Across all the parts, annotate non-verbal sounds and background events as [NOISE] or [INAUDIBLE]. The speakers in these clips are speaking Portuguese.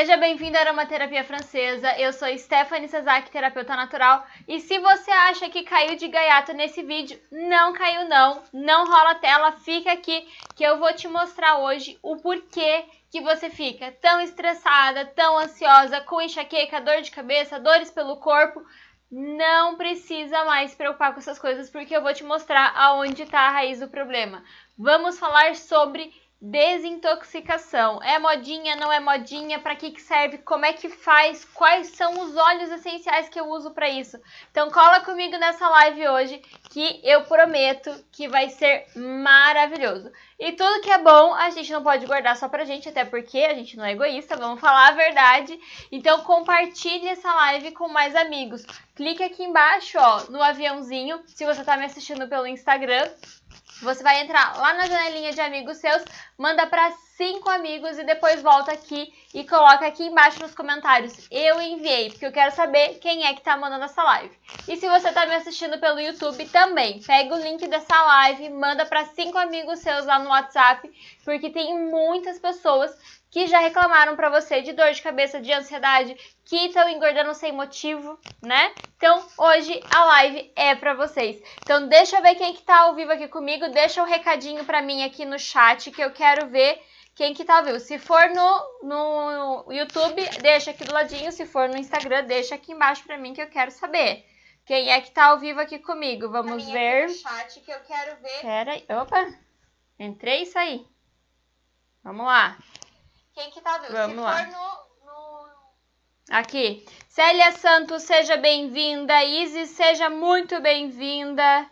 Seja bem-vindo à Aromaterapia Francesa. Eu sou Stephanie Sazak, terapeuta natural. E se você acha que caiu de gaiato nesse vídeo, não caiu não. Não rola a tela, fica aqui que eu vou te mostrar hoje o porquê que você fica tão estressada, tão ansiosa, com enxaqueca, dor de cabeça, dores pelo corpo. Não precisa mais se preocupar com essas coisas, porque eu vou te mostrar aonde está a raiz do problema. Vamos falar sobre Desintoxicação. É modinha, não é modinha? Para que, que serve? Como é que faz? Quais são os óleos essenciais que eu uso para isso? Então cola comigo nessa live hoje que eu prometo que vai ser maravilhoso. E tudo que é bom a gente não pode guardar só pra gente, até porque a gente não é egoísta, vamos falar a verdade. Então compartilhe essa live com mais amigos. Clique aqui embaixo, ó, no aviãozinho, se você tá me assistindo pelo Instagram você vai entrar lá na janelinha de amigos seus, manda para cinco amigos e depois volta aqui e coloca aqui embaixo nos comentários. Eu enviei, porque eu quero saber quem é que tá mandando essa live. E se você tá me assistindo pelo YouTube também, pega o link dessa live, manda para cinco amigos seus lá no WhatsApp, porque tem muitas pessoas que já reclamaram para você de dor de cabeça, de ansiedade, que estão engordando sem motivo, né? Então, hoje a live é para vocês. Então, deixa eu ver quem que tá ao vivo aqui comigo, deixa um recadinho para mim aqui no chat que eu quero ver quem que tá ao vivo. Se for no, no YouTube, deixa aqui do ladinho, se for no Instagram, deixa aqui embaixo para mim que eu quero saber. Quem é que tá ao vivo aqui comigo? Vamos ver. Aqui no chat que eu quero ver. Pera aí. Opa. Entrei e saí. Vamos lá. Quem que tá vivo? Vamos Se lá. No, no... Aqui. Célia Santos, seja bem-vinda. Isis, seja muito bem-vinda.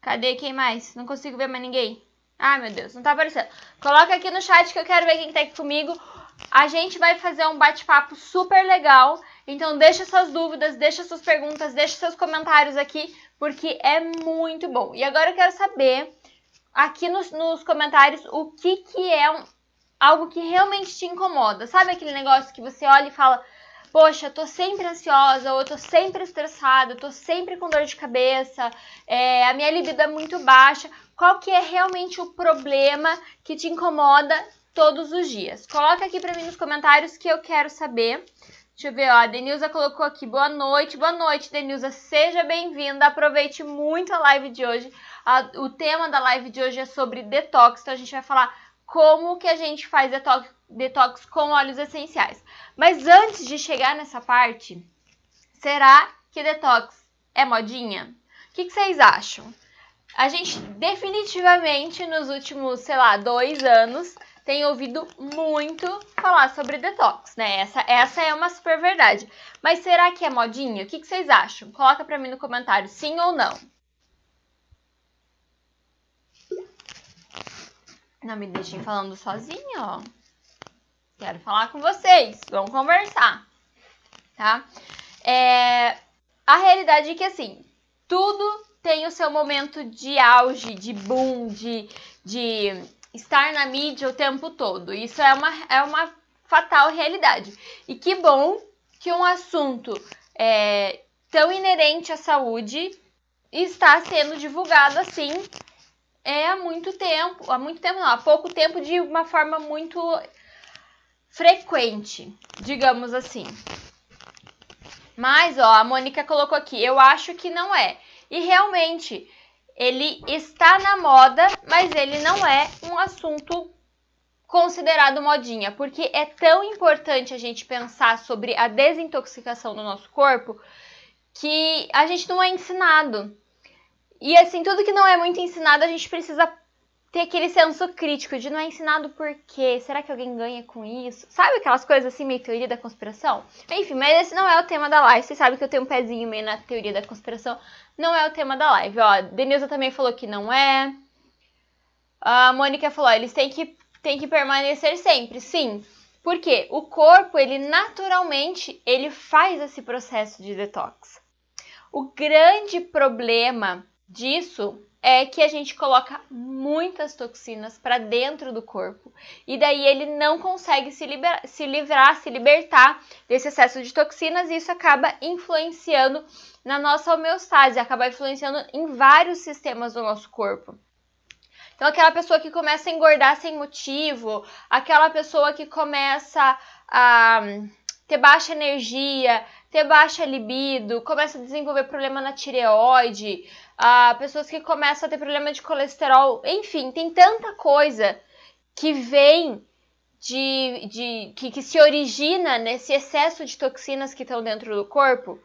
Cadê quem mais? Não consigo ver mais ninguém. Ah, meu Deus, não tá aparecendo. Coloca aqui no chat que eu quero ver quem tá aqui comigo. A gente vai fazer um bate-papo super legal. Então deixa suas dúvidas, deixa suas perguntas, deixa seus comentários aqui, porque é muito bom. E agora eu quero saber aqui nos, nos comentários o que, que é um, algo que realmente te incomoda. Sabe aquele negócio que você olha e fala: Poxa, tô sempre ansiosa, ou tô sempre estressada, tô sempre com dor de cabeça, é, a minha libido é muito baixa. Qual que é realmente o problema que te incomoda todos os dias? Coloca aqui para mim nos comentários que eu quero saber. Deixa eu ver, ó, a Denilza colocou aqui, boa noite, boa noite, Denilza, seja bem-vinda, aproveite muito a live de hoje. A, o tema da live de hoje é sobre detox, então a gente vai falar como que a gente faz detox, detox com óleos essenciais. Mas antes de chegar nessa parte, será que detox é modinha? O que, que vocês acham? A gente definitivamente nos últimos, sei lá, dois anos tem ouvido muito falar sobre detox, né? Essa, essa é uma super verdade. Mas será que é modinha? O que, que vocês acham? Coloca pra mim no comentário sim ou não. Não me deixem falando sozinha, ó. Quero falar com vocês. Vamos conversar. Tá? É, a realidade é que, assim, tudo tem o seu momento de auge, de boom, de, de estar na mídia o tempo todo. Isso é uma, é uma fatal realidade. E que bom que um assunto é, tão inerente à saúde está sendo divulgado assim é há muito tempo, há muito tempo não, há pouco tempo de uma forma muito frequente, digamos assim. Mas, ó, a Mônica colocou aqui, eu acho que não é. E realmente, ele está na moda, mas ele não é um assunto considerado modinha, porque é tão importante a gente pensar sobre a desintoxicação do nosso corpo que a gente não é ensinado. E assim, tudo que não é muito ensinado, a gente precisa ter aquele senso crítico de não é ensinado por quê? Será que alguém ganha com isso? Sabe aquelas coisas assim, meio teoria da conspiração? Enfim, mas esse não é o tema da live. Você sabe que eu tenho um pezinho meio na teoria da conspiração. Não é o tema da live. Ó, Denilza também falou que não é. A Mônica falou, eles têm que, têm que permanecer sempre. Sim. Porque o corpo, ele naturalmente, ele faz esse processo de detox. O grande problema disso é que a gente coloca muitas toxinas para dentro do corpo e daí ele não consegue se, liber, se livrar, se libertar desse excesso de toxinas e isso acaba influenciando na nossa homeostase, acaba influenciando em vários sistemas do nosso corpo. Então, aquela pessoa que começa a engordar sem motivo, aquela pessoa que começa a ter baixa energia, ter baixa libido, começa a desenvolver problema na tireoide, a pessoas que começam a ter problema de colesterol, enfim, tem tanta coisa que vem de, de que, que se origina nesse excesso de toxinas que estão dentro do corpo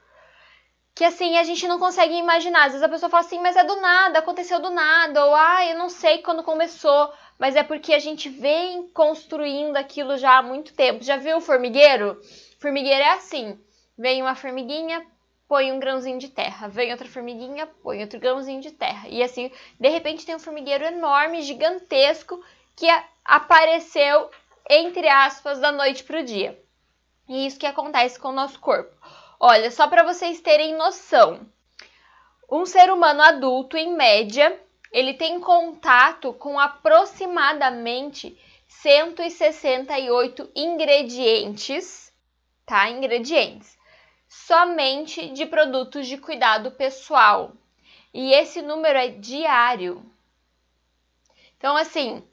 que assim a gente não consegue imaginar. Às vezes a pessoa fala assim, mas é do nada, aconteceu do nada, ou ah, eu não sei quando começou, mas é porque a gente vem construindo aquilo já há muito tempo. Já viu o formigueiro? Formigueiro é assim: vem uma formiguinha, põe um grãozinho de terra, vem outra formiguinha, põe outro grãozinho de terra. E assim, de repente tem um formigueiro enorme, gigantesco, que apareceu, entre aspas, da noite para o dia. E isso que acontece com o nosso corpo. Olha, só para vocês terem noção, um ser humano adulto, em média, ele tem contato com aproximadamente 168 ingredientes, tá? Ingredientes somente de produtos de cuidado pessoal. E esse número é diário. Então, assim,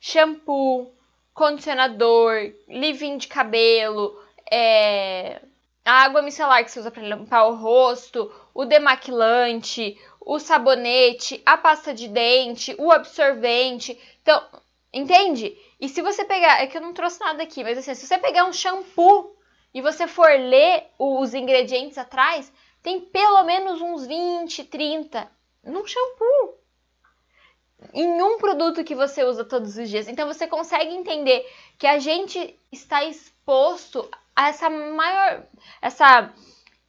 shampoo, condicionador, leave-in de cabelo, é, a água micelar que você usa para limpar o rosto, o demaquilante, o sabonete, a pasta de dente, o absorvente. Então, entende? E se você pegar, é que eu não trouxe nada aqui, mas assim, se você pegar um shampoo e você for ler os ingredientes atrás, tem pelo menos uns 20, 30 num shampoo. Em um produto que você usa todos os dias. Então você consegue entender que a gente está exposto essa maior, essa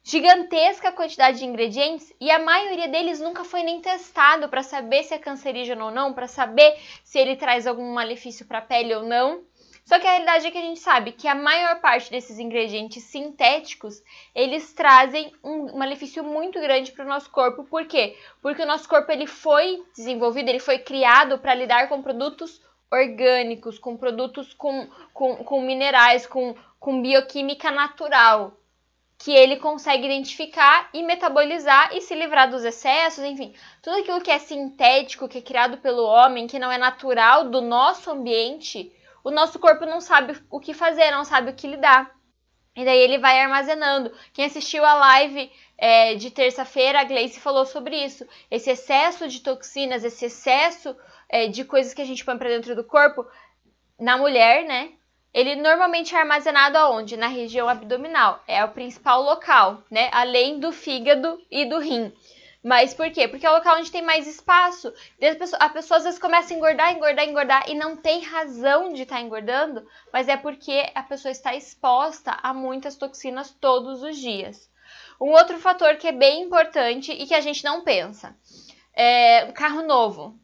gigantesca quantidade de ingredientes e a maioria deles nunca foi nem testado para saber se é cancerígeno ou não, para saber se ele traz algum malefício para a pele ou não. Só que a realidade é que a gente sabe que a maior parte desses ingredientes sintéticos, eles trazem um malefício muito grande para o nosso corpo. Por quê? Porque o nosso corpo ele foi desenvolvido, ele foi criado para lidar com produtos orgânicos, com produtos com, com, com minerais, com, com bioquímica natural, que ele consegue identificar e metabolizar e se livrar dos excessos, enfim, tudo aquilo que é sintético, que é criado pelo homem, que não é natural do nosso ambiente, o nosso corpo não sabe o que fazer, não sabe o que lidar. E daí ele vai armazenando. Quem assistiu a live é, de terça-feira, a Gleice falou sobre isso. Esse excesso de toxinas, esse excesso é, de coisas que a gente põe para dentro do corpo, na mulher, né? Ele normalmente é armazenado aonde? Na região abdominal. É o principal local, né? Além do fígado e do rim. Mas por quê? Porque é o local onde tem mais espaço. A pessoa, a pessoa às vezes começa a engordar, engordar, engordar e não tem razão de estar tá engordando, mas é porque a pessoa está exposta a muitas toxinas todos os dias. Um outro fator que é bem importante e que a gente não pensa é carro novo.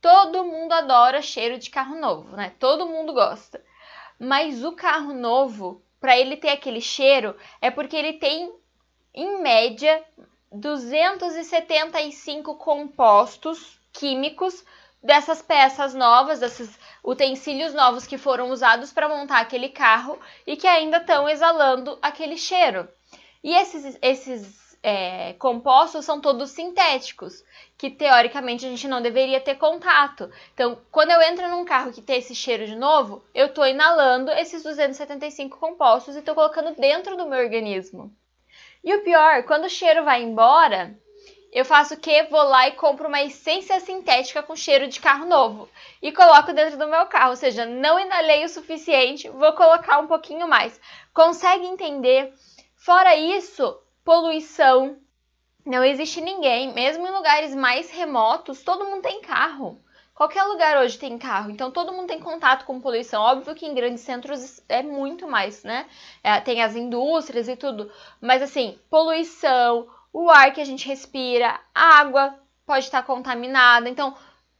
Todo mundo adora cheiro de carro novo, né? Todo mundo gosta. Mas o carro novo, para ele ter aquele cheiro, é porque ele tem, em média, 275 compostos químicos dessas peças novas, desses utensílios novos que foram usados para montar aquele carro e que ainda estão exalando aquele cheiro. E esses, esses é, compostos são todos sintéticos, que teoricamente a gente não deveria ter contato. Então, quando eu entro num carro que tem esse cheiro de novo, eu estou inalando esses 275 compostos e estou colocando dentro do meu organismo. E o pior, quando o cheiro vai embora, eu faço o quê? Vou lá e compro uma essência sintética com cheiro de carro novo e coloco dentro do meu carro, ou seja, não inalei o suficiente, vou colocar um pouquinho mais. Consegue entender? Fora isso, poluição. Não existe ninguém, mesmo em lugares mais remotos, todo mundo tem carro. Qualquer lugar hoje tem carro, então todo mundo tem contato com poluição. Óbvio que em grandes centros é muito mais, né? É, tem as indústrias e tudo. Mas assim, poluição, o ar que a gente respira, a água pode estar contaminada. Então,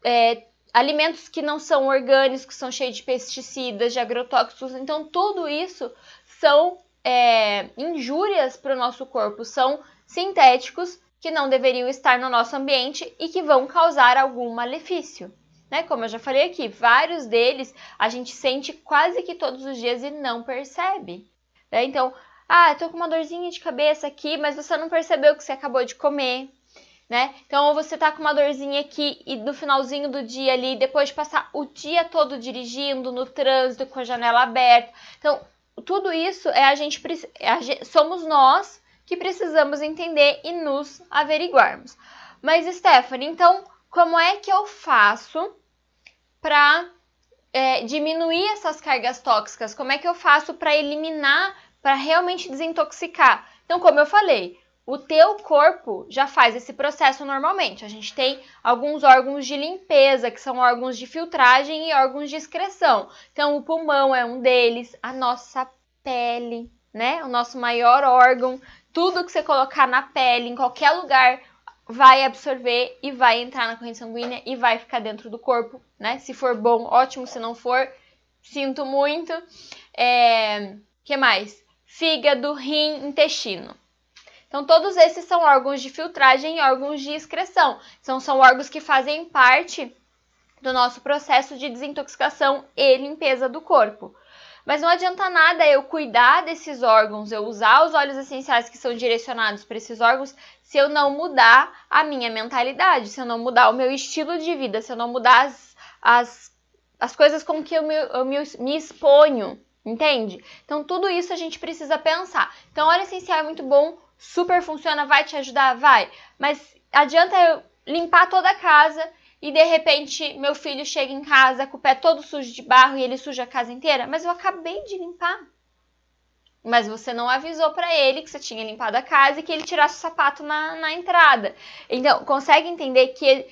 é, alimentos que não são orgânicos, que são cheios de pesticidas, de agrotóxicos. Então, tudo isso são é, injúrias para o nosso corpo, são sintéticos que não deveriam estar no nosso ambiente e que vão causar algum malefício. Né? Como eu já falei aqui, vários deles a gente sente quase que todos os dias e não percebe. Né? Então, ah, tô com uma dorzinha de cabeça aqui, mas você não percebeu que você acabou de comer. né? Então, você tá com uma dorzinha aqui e no finalzinho do dia ali, depois de passar o dia todo dirigindo, no trânsito, com a janela aberta. Então, tudo isso é a gente, é a somos nós que precisamos entender e nos averiguarmos. Mas, Stephanie, então, como é que eu faço para é, diminuir essas cargas tóxicas? Como é que eu faço para eliminar, para realmente desintoxicar? Então, como eu falei, o teu corpo já faz esse processo normalmente. A gente tem alguns órgãos de limpeza, que são órgãos de filtragem e órgãos de excreção. Então, o pulmão é um deles, a nossa pele, né? O nosso maior órgão. Tudo que você colocar na pele, em qualquer lugar, vai absorver e vai entrar na corrente sanguínea e vai ficar dentro do corpo, né? Se for bom, ótimo. Se não for, sinto muito. É... que mais? Fígado, rim, intestino. Então, todos esses são órgãos de filtragem e órgãos de excreção. Então, são órgãos que fazem parte do nosso processo de desintoxicação e limpeza do corpo. Mas não adianta nada eu cuidar desses órgãos, eu usar os óleos essenciais que são direcionados para esses órgãos, se eu não mudar a minha mentalidade, se eu não mudar o meu estilo de vida, se eu não mudar as, as, as coisas com que eu, me, eu me, me exponho, entende? Então, tudo isso a gente precisa pensar. Então, óleo essencial é muito bom, super funciona, vai te ajudar? Vai. Mas adianta eu limpar toda a casa e de repente meu filho chega em casa com o pé todo sujo de barro e ele suja a casa inteira? Mas eu acabei de limpar. Mas você não avisou para ele que você tinha limpado a casa e que ele tirasse o sapato na, na entrada. Então, consegue entender que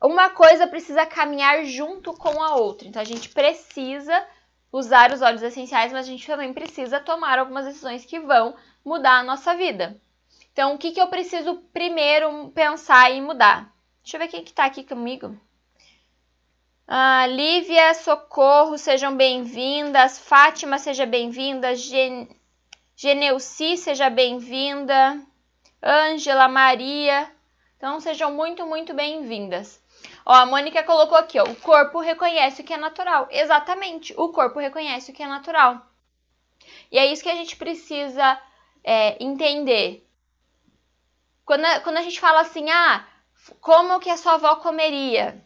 uma coisa precisa caminhar junto com a outra. Então, a gente precisa usar os óleos essenciais, mas a gente também precisa tomar algumas decisões que vão mudar a nossa vida. Então, o que, que eu preciso primeiro pensar e mudar? Deixa eu ver quem que tá aqui comigo. Ah, Lívia, Socorro, sejam bem-vindas. Fátima, seja bem-vinda. Gen... Geneuci, seja bem-vinda. Ângela, Maria. Então, sejam muito, muito bem-vindas. Ó, a Mônica colocou aqui, ó, o corpo reconhece o que é natural. Exatamente, o corpo reconhece o que é natural. E é isso que a gente precisa é, entender. Quando a, quando a gente fala assim, ah, como que a sua avó comeria?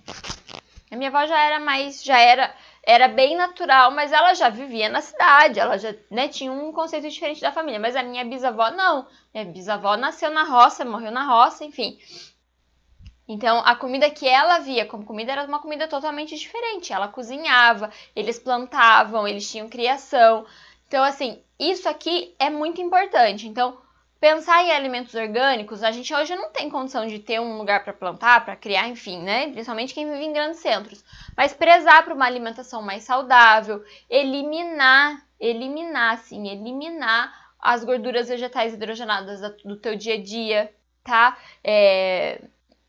A minha avó já era mais, já era, era bem natural, mas ela já vivia na cidade, ela já né, tinha um conceito diferente da família. Mas a minha bisavó não. Minha bisavó nasceu na roça, morreu na roça, enfim. Então, a comida que ela via como comida era uma comida totalmente diferente. Ela cozinhava, eles plantavam, eles tinham criação. Então, assim, isso aqui é muito importante. Então, Pensar em alimentos orgânicos, a gente hoje não tem condição de ter um lugar para plantar, para criar, enfim, né? Principalmente quem vive em grandes centros. Mas prezar para uma alimentação mais saudável, eliminar, eliminar, sim, eliminar as gorduras vegetais hidrogenadas do teu dia a dia, tá? É,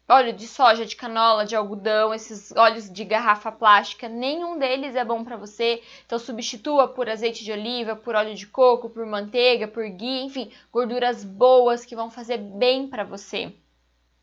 óleo de soja, de canola, de algodão, esses óleos de garrafa plástica, nenhum deles é bom para você. Então substitua por azeite de oliva, por óleo de coco, por manteiga, por ghee, enfim, gorduras boas que vão fazer bem para você.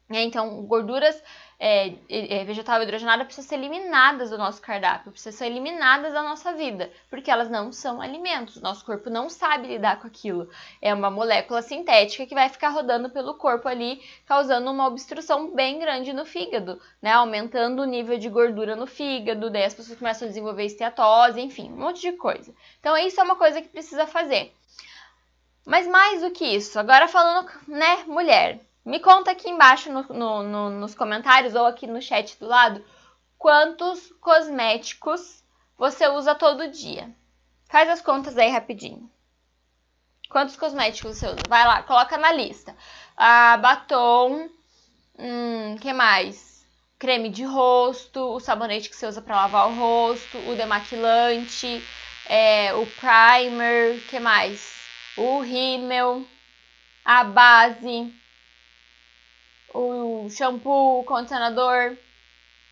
Então, gorduras é, vegetal hidrogenada precisam ser eliminadas do nosso cardápio, precisam ser eliminadas da nossa vida, porque elas não são alimentos. Nosso corpo não sabe lidar com aquilo. É uma molécula sintética que vai ficar rodando pelo corpo ali, causando uma obstrução bem grande no fígado, né? Aumentando o nível de gordura no fígado, daí as pessoas começam a desenvolver esteatose, enfim, um monte de coisa. Então, isso é uma coisa que precisa fazer. Mas mais do que isso, agora falando, né, mulher, me conta aqui embaixo no, no, no, nos comentários ou aqui no chat do lado quantos cosméticos você usa todo dia. Faz as contas aí rapidinho. Quantos cosméticos você usa? Vai lá, coloca na lista. Ah, batom, hum, que mais? Creme de rosto, o sabonete que você usa para lavar o rosto, o demaquilante, é, o primer, que mais? O rímel, a base, o shampoo, o condicionador,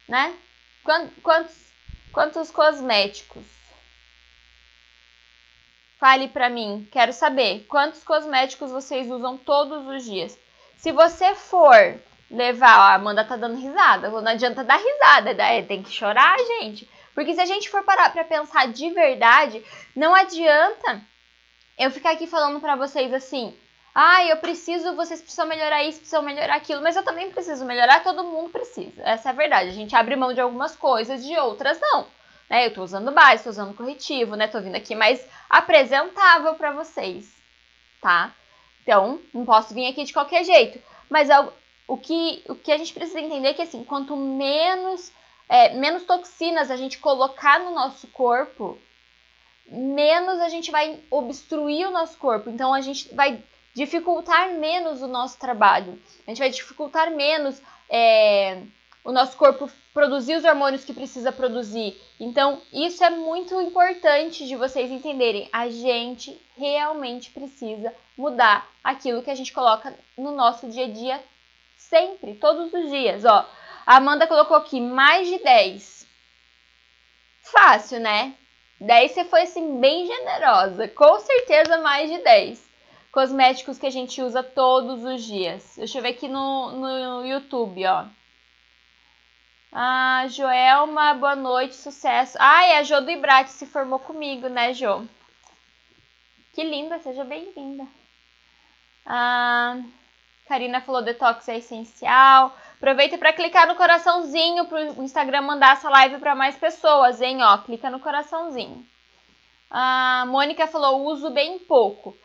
né? Quantos, quantos cosméticos? Fale pra mim, quero saber quantos cosméticos vocês usam todos os dias. Se você for levar, ó, a Amanda tá dando risada, não adianta dar risada, daí tem que chorar, gente. Porque se a gente for parar pra pensar de verdade, não adianta eu ficar aqui falando pra vocês assim, Ah, eu preciso, vocês precisam melhorar isso, precisam melhorar aquilo, mas eu também preciso melhorar, todo mundo precisa. Essa é a verdade. A gente abre mão de algumas coisas, de outras não. Né? Eu tô usando base, tô usando corretivo, né? Tô vindo aqui mais apresentável para vocês, tá? Então, não posso vir aqui de qualquer jeito. Mas é o que, o que a gente precisa entender é que, assim, quanto menos, é, menos toxinas a gente colocar no nosso corpo, menos a gente vai obstruir o nosso corpo. Então, a gente vai dificultar menos o nosso trabalho. A gente vai dificultar menos é, o nosso corpo produzir os hormônios que precisa produzir. Então, isso é muito importante de vocês entenderem. A gente realmente precisa mudar aquilo que a gente coloca no nosso dia a dia sempre, todos os dias. Ó, a Amanda colocou aqui mais de 10. Fácil, né? 10 você foi assim bem generosa. Com certeza mais de 10 cosméticos que a gente usa todos os dias. Deixa eu ver aqui no, no YouTube, ó. Ah, Joelma, boa noite, sucesso. Ah, é a Jo do Ibrate se formou comigo, né, Jo? Que linda, seja bem-vinda. Ah, Karina falou detox é essencial. Aproveita para clicar no coraçãozinho para o Instagram mandar essa live para mais pessoas, hein? Ó, clica no coraçãozinho. A Mônica falou uso bem pouco.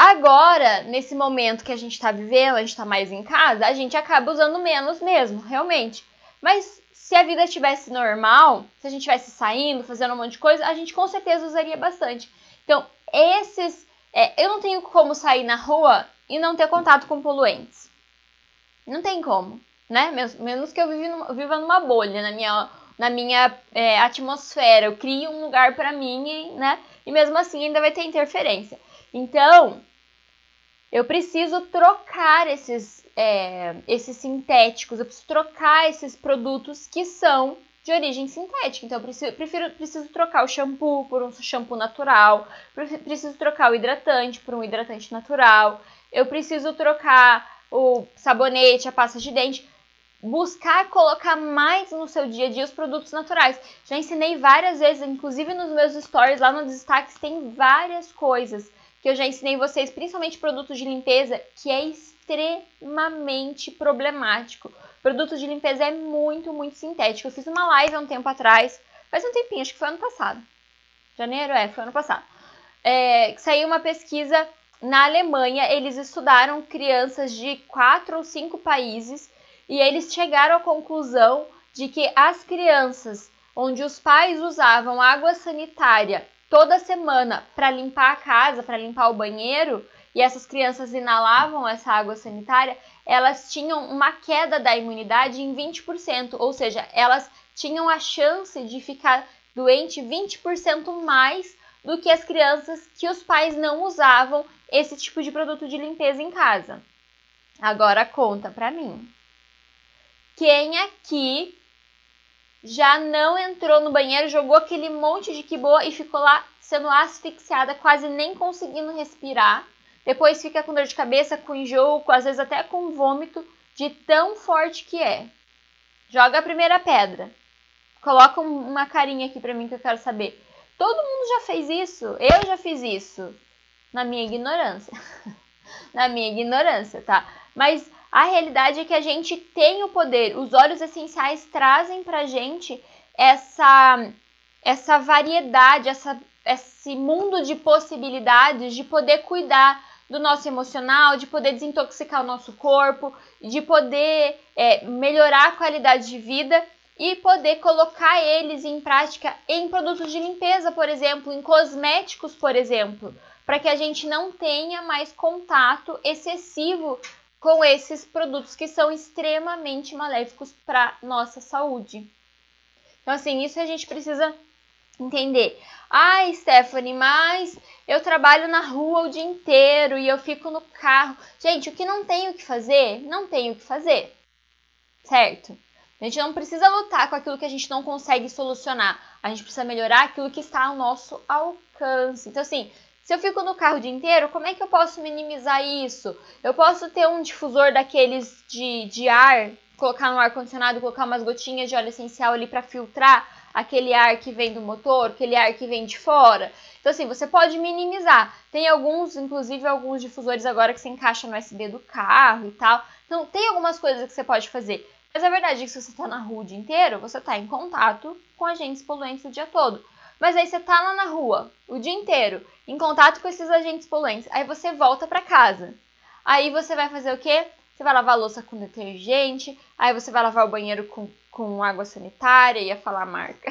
Agora, nesse momento que a gente está vivendo, a gente está mais em casa, a gente acaba usando menos mesmo, realmente. Mas se a vida tivesse normal, se a gente tivesse saindo, fazendo um monte de coisa, a gente com certeza usaria bastante. Então, esses. É, eu não tenho como sair na rua e não ter contato com poluentes. Não tem como, né? Menos que eu viva numa bolha, na minha, na minha é, atmosfera. Eu crio um lugar para mim, né? E mesmo assim ainda vai ter interferência. Então, eu preciso trocar esses, é, esses sintéticos, eu preciso trocar esses produtos que são de origem sintética. Então, eu preciso, prefiro, preciso trocar o shampoo por um shampoo natural, preciso trocar o hidratante por um hidratante natural, eu preciso trocar o sabonete, a pasta de dente. Buscar colocar mais no seu dia a dia os produtos naturais. Já ensinei várias vezes, inclusive nos meus stories, lá no destaques, tem várias coisas que eu já ensinei vocês, principalmente produtos de limpeza, que é extremamente problemático. Produto de limpeza é muito, muito sintético. Eu fiz uma live há um tempo atrás, faz um tempinho, acho que foi ano passado. Janeiro, é, foi ano passado. É, saiu uma pesquisa na Alemanha, eles estudaram crianças de quatro ou cinco países e eles chegaram à conclusão de que as crianças onde os pais usavam água sanitária toda semana para limpar a casa, para limpar o banheiro, e essas crianças inalavam essa água sanitária, elas tinham uma queda da imunidade em 20%, ou seja, elas tinham a chance de ficar doente 20% mais do que as crianças que os pais não usavam esse tipo de produto de limpeza em casa. Agora conta para mim. Quem aqui já não entrou no banheiro, jogou aquele monte de boa e ficou lá sendo asfixiada, quase nem conseguindo respirar. Depois fica com dor de cabeça, com enjoo, às vezes até com vômito, de tão forte que é. Joga a primeira pedra. Coloca uma carinha aqui pra mim que eu quero saber. Todo mundo já fez isso? Eu já fiz isso. Na minha ignorância. [LAUGHS] Na minha ignorância, tá? Mas a realidade é que a gente tem o poder. Os óleos essenciais trazem pra gente essa essa variedade, essa, esse mundo de possibilidades de poder cuidar do nosso emocional, de poder desintoxicar o nosso corpo, de poder é, melhorar a qualidade de vida e poder colocar eles em prática em produtos de limpeza, por exemplo, em cosméticos, por exemplo, para que a gente não tenha mais contato excessivo com esses produtos que são extremamente maléficos para nossa saúde. Então, assim, isso a gente precisa entender. Ai, Stephanie, mas eu trabalho na rua o dia inteiro e eu fico no carro. Gente, o que não tem o que fazer, não tem o que fazer. Certo? A gente não precisa lutar com aquilo que a gente não consegue solucionar. A gente precisa melhorar aquilo que está ao nosso alcance. Então, assim, se eu fico no carro o dia inteiro, como é que eu posso minimizar isso? Eu posso ter um difusor daqueles de, de ar, colocar no ar-condicionado, colocar umas gotinhas de óleo essencial ali para filtrar aquele ar que vem do motor, aquele ar que vem de fora. Então, assim, você pode minimizar. Tem alguns, inclusive alguns difusores agora que se encaixam no USB do carro e tal. Então, tem algumas coisas que você pode fazer. Mas a verdade é que se você está na rua o dia inteiro, você está em contato com agentes poluentes o dia todo. Mas aí você tá lá na rua o dia inteiro, em contato com esses agentes poluentes. Aí você volta para casa. Aí você vai fazer o quê? Você vai lavar a louça com detergente, aí você vai lavar o banheiro com, com água sanitária, ia falar marca.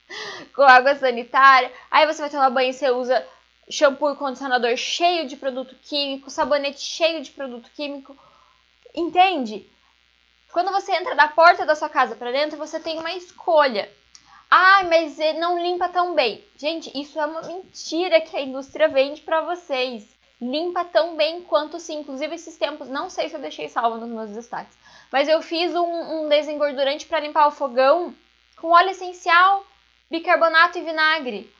[LAUGHS] com água sanitária. Aí você vai tomar banho e você usa shampoo e condicionador cheio de produto químico, sabonete cheio de produto químico. Entende? Quando você entra da porta da sua casa para dentro, você tem uma escolha. Ah, mas não limpa tão bem. Gente, isso é uma mentira que a indústria vende para vocês limpa tão bem quanto sim. Inclusive, esses tempos, não sei se eu deixei salvo nos meus destaques, mas eu fiz um, um desengordurante para limpar o fogão com óleo essencial, bicarbonato e vinagre.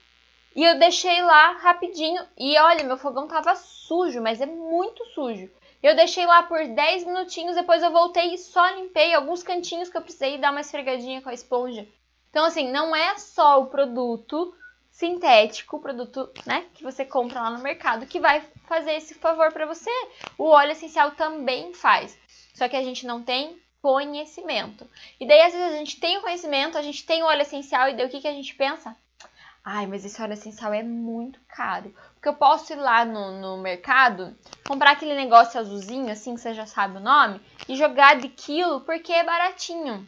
E eu deixei lá rapidinho. E olha, meu fogão tava sujo, mas é muito sujo. Eu deixei lá por 10 minutinhos, depois eu voltei e só limpei alguns cantinhos que eu precisei dar uma esfregadinha com a esponja. Então, assim, não é só o produto sintético, produto, né, que você compra lá no mercado, que vai fazer esse favor para você. O óleo essencial também faz. Só que a gente não tem conhecimento. E daí, às vezes, a gente tem o conhecimento, a gente tem o óleo essencial, e daí o que, que a gente pensa? Ai, mas esse óleo essencial é muito caro. Porque eu posso ir lá no, no mercado, comprar aquele negócio azulzinho, assim, que você já sabe o nome, e jogar de quilo porque é baratinho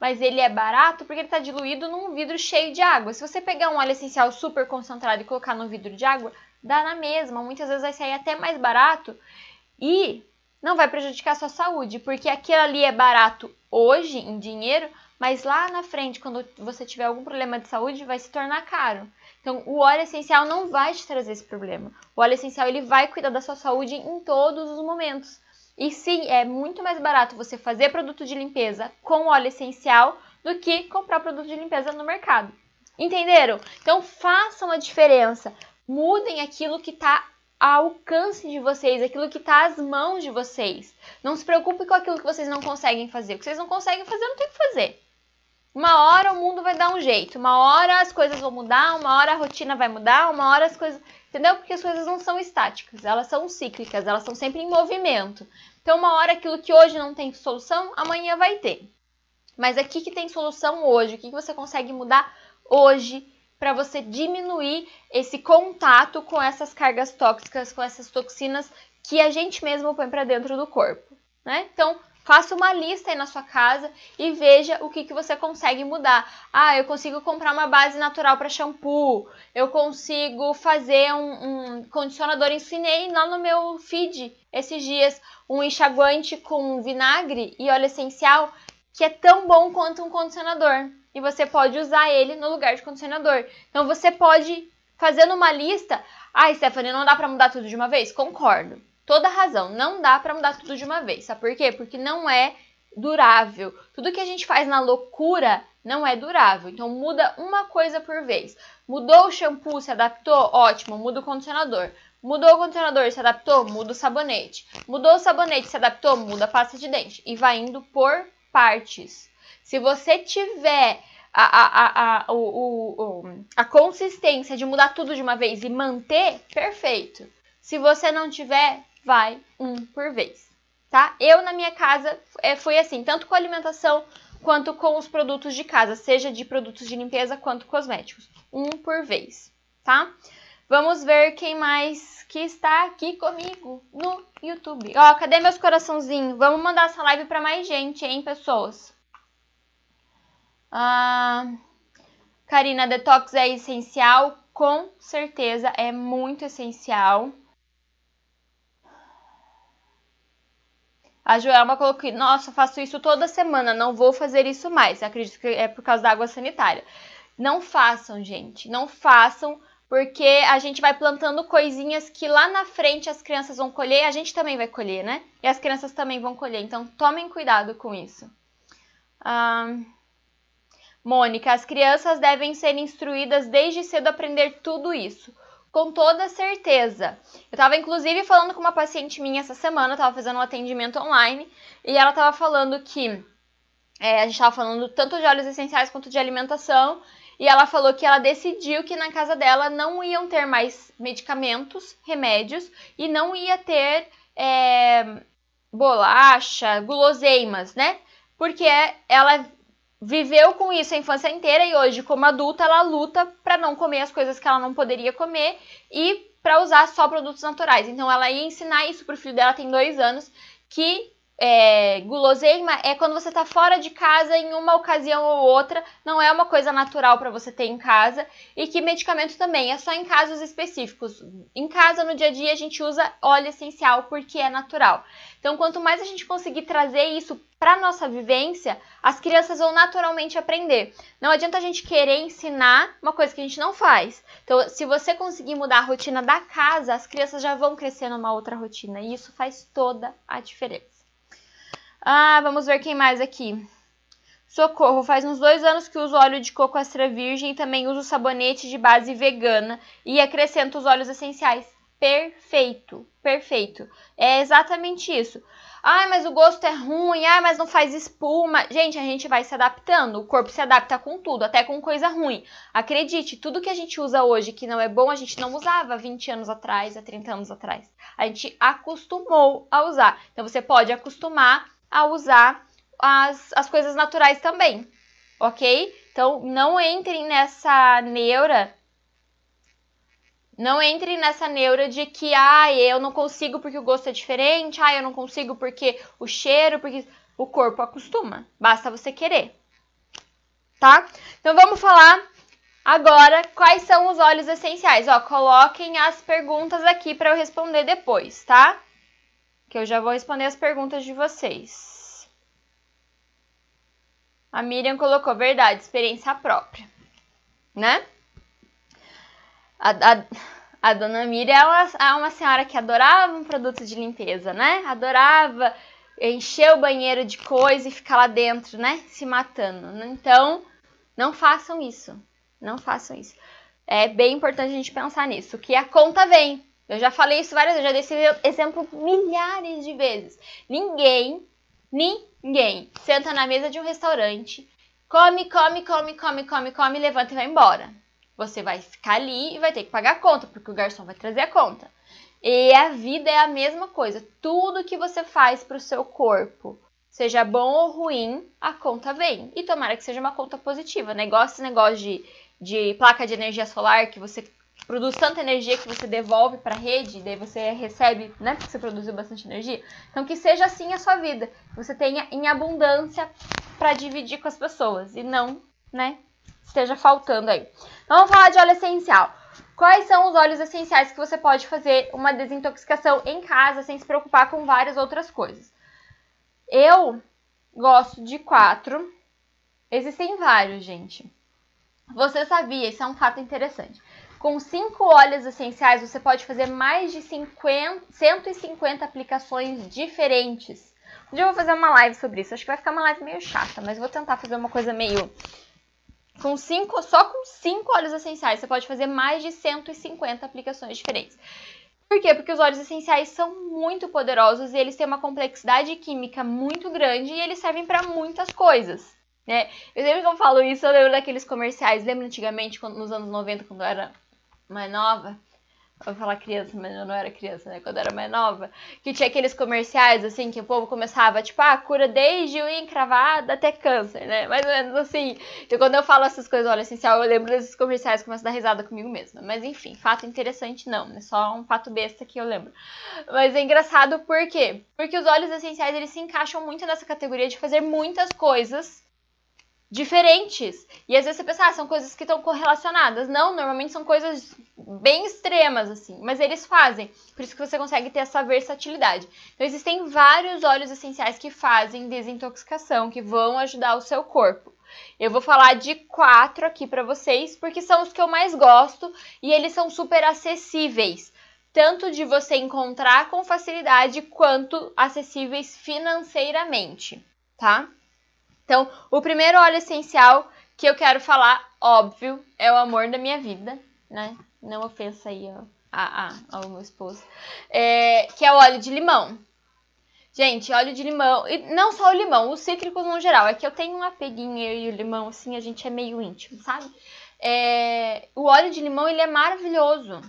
mas ele é barato porque ele está diluído num vidro cheio de água. Se você pegar um óleo essencial super concentrado e colocar num vidro de água, dá na mesma. Muitas vezes vai sair até mais barato e não vai prejudicar a sua saúde, porque aquilo ali é barato hoje em dinheiro, mas lá na frente, quando você tiver algum problema de saúde, vai se tornar caro. Então, o óleo essencial não vai te trazer esse problema. O óleo essencial ele vai cuidar da sua saúde em todos os momentos. E sim, é muito mais barato você fazer produto de limpeza com óleo essencial do que comprar produto de limpeza no mercado. Entenderam? Então façam a diferença. Mudem aquilo que está ao alcance de vocês, aquilo que está às mãos de vocês. Não se preocupe com aquilo que vocês não conseguem fazer. O que vocês não conseguem fazer, não tem que fazer. Uma hora o mundo vai dar um jeito, uma hora as coisas vão mudar, uma hora a rotina vai mudar, uma hora as coisas. Entendeu? Porque as coisas não são estáticas, elas são cíclicas, elas são sempre em movimento. Então, uma hora aquilo que hoje não tem solução, amanhã vai ter. Mas aqui que tem solução hoje, o que você consegue mudar hoje para você diminuir esse contato com essas cargas tóxicas, com essas toxinas que a gente mesmo põe para dentro do corpo, né? Então, Faça uma lista aí na sua casa e veja o que, que você consegue mudar. Ah, eu consigo comprar uma base natural para shampoo. Eu consigo fazer um, um condicionador. Ensinei lá no meu feed esses dias um enxaguante com vinagre e óleo essencial que é tão bom quanto um condicionador. E você pode usar ele no lugar de condicionador. Então você pode, fazendo uma lista. Ah, Stephanie, não dá para mudar tudo de uma vez? Concordo toda razão. Não dá para mudar tudo de uma vez. Sabe por quê? Porque não é durável. Tudo que a gente faz na loucura não é durável. Então muda uma coisa por vez. Mudou o shampoo, se adaptou? Ótimo, muda o condicionador. Mudou o condicionador, se adaptou? Muda o sabonete. Mudou o sabonete, se adaptou? Muda a pasta de dente. E vai indo por partes. Se você tiver a, a, a, o, o, a consistência de mudar tudo de uma vez e manter, perfeito. Se você não tiver, vai um por vez, tá? Eu na minha casa é, foi assim, tanto com alimentação quanto com os produtos de casa, seja de produtos de limpeza quanto cosméticos, um por vez, tá? Vamos ver quem mais que está aqui comigo no YouTube. Ó, cadê meus coraçãozinhos? Vamos mandar essa live para mais gente, hein, pessoas? Ah, Karina, detox é essencial? Com certeza é muito essencial. A Joelma colocou que, nossa, faço isso toda semana, não vou fazer isso mais. acredito que é por causa da água sanitária. Não façam, gente, não façam, porque a gente vai plantando coisinhas que lá na frente as crianças vão colher, a gente também vai colher, né? E as crianças também vão colher, então tomem cuidado com isso. Ah, Mônica, as crianças devem ser instruídas desde cedo a aprender tudo isso com toda certeza. Eu estava inclusive falando com uma paciente minha essa semana, estava fazendo um atendimento online, e ela estava falando que É, a gente estava falando tanto de óleos essenciais quanto de alimentação. E ela falou que ela decidiu que na casa dela não iam ter mais medicamentos, remédios, e não ia ter é, bolacha, guloseimas, né? Porque ela viveu com isso a infância inteira e hoje, como adulta, ela luta para não comer as coisas que ela não poderia comer e para usar só produtos naturais. Então, ela ia ensinar isso pro filho dela, tem dois anos, que é, guloseima é quando você está fora de casa em uma ocasião ou outra, não é uma coisa natural para você ter em casa, e que medicamento também é só em casos específicos. Em casa, no dia a dia, a gente usa óleo essencial porque é natural. Então, quanto mais a gente conseguir trazer isso para nossa vivência, as crianças vão naturalmente aprender. Não adianta a gente querer ensinar uma coisa que a gente não faz. Então, se você conseguir mudar a rotina da casa, as crianças já vão crescer numa outra rotina, e isso faz toda a diferença. Ah, vamos ver quem mais aqui. Socorro, faz uns dois anos que uso óleo de coco extra virgem e também uso sabonete de base vegana e acrescento os óleos essenciais. Perfeito, perfeito. É exatamente isso. Ai, mas o gosto é ruim, ai, mas não faz espuma. Gente, a gente vai se adaptando, o corpo se adapta com tudo, até com coisa ruim. Acredite, tudo que a gente usa hoje que não é bom, a gente não usava 20 anos atrás, há 30 anos atrás. A gente acostumou a usar. Então você pode acostumar a usar as, as coisas naturais também, ok? Então, não entrem nessa neura, não entrem nessa neura de que, ah, eu não consigo porque o gosto é diferente, ah, eu não consigo porque o cheiro, porque o corpo acostuma, basta você querer, tá? Então, vamos falar agora quais são os óleos essenciais, ó, coloquem as perguntas aqui para eu responder depois, tá? Que eu já vou responder as perguntas de vocês. A Miriam colocou verdade, experiência própria, né? A, a, a dona Miriam uma, é uma senhora que adorava um produto de limpeza, né? Adorava encher o banheiro de coisa e ficar lá dentro, né? Se matando. Então, não façam isso. Não façam isso. É bem importante a gente pensar nisso, que a conta vem. Eu já falei isso várias vezes, já dei esse exemplo milhares de vezes. Ninguém, ninguém senta na mesa de um restaurante, come, come, come, come, come, come, levanta e vai embora. Você vai ficar ali e vai ter que pagar a conta, porque o garçom vai trazer a conta. E a vida é a mesma coisa. Tudo que você faz para o seu corpo, seja bom ou ruim, a conta vem. E tomara que seja uma conta positiva. Negócio, negócio de, de placa de energia solar que você produz tanta energia que você devolve para a rede, daí você recebe, né, porque você produziu bastante energia. Então que seja assim a sua vida, que você tenha em abundância para dividir com as pessoas e não, né, esteja faltando aí. Então vamos falar de óleo essencial. Quais são os óleos essenciais que você pode fazer uma desintoxicação em casa sem se preocupar com várias outras coisas? Eu gosto de quatro. Existem vários, gente. Você sabia, isso é um fato interessante. Com cinco óleos essenciais, você pode fazer mais de 50, 150 aplicações diferentes. Um dia eu vou fazer uma live sobre isso. Acho que vai ficar uma live meio chata, mas vou tentar fazer uma coisa meio. Com cinco, só com cinco óleos essenciais, você pode fazer mais de 150 aplicações diferentes. Por quê? Porque os óleos essenciais são muito poderosos e eles têm uma complexidade química muito grande e eles servem para muitas coisas. Né? Eu sempre que eu falo isso, eu lembro daqueles comerciais. Lembra antigamente, quando, nos anos 90, quando eu era mais nova, vou falar criança, mas eu não era criança, né? Quando eu era mais nova, que tinha aqueles comerciais, assim, que o povo começava, tipo, ah, cura desde unha encravada até câncer, né? Mais ou menos assim. Então, quando eu falo essas coisas, olha, essencial, eu lembro desses comerciais, começo a dar risada comigo mesma. Mas, enfim, fato interessante não, é só um fato besta que eu lembro. Mas é engraçado por quê? Porque os óleos essenciais, eles se encaixam muito nessa categoria de fazer muitas coisas diferentes. E às vezes você pensa, ah, são coisas que estão correlacionadas. Não, normalmente são coisas bem extremas, assim. Mas eles fazem. Por isso que você consegue ter essa versatilidade. Então, existem vários óleos essenciais que fazem desintoxicação, que vão ajudar o seu corpo. Eu vou falar de quatro aqui para vocês, porque são os que eu mais gosto e eles são super acessíveis. Tanto de você encontrar com facilidade, quanto acessíveis financeiramente, tá? Então, o primeiro óleo essencial que eu quero falar, óbvio, é o amor da minha vida, né? Não ofensa aí ó, a, a, ao meu esposo. É, que é o óleo de limão. Gente, óleo de limão, e não só o limão, os cítricos no geral. É que eu tenho um apeguinho e o limão, assim, a gente é meio íntimo, sabe? É, o óleo de limão, ele é maravilhoso.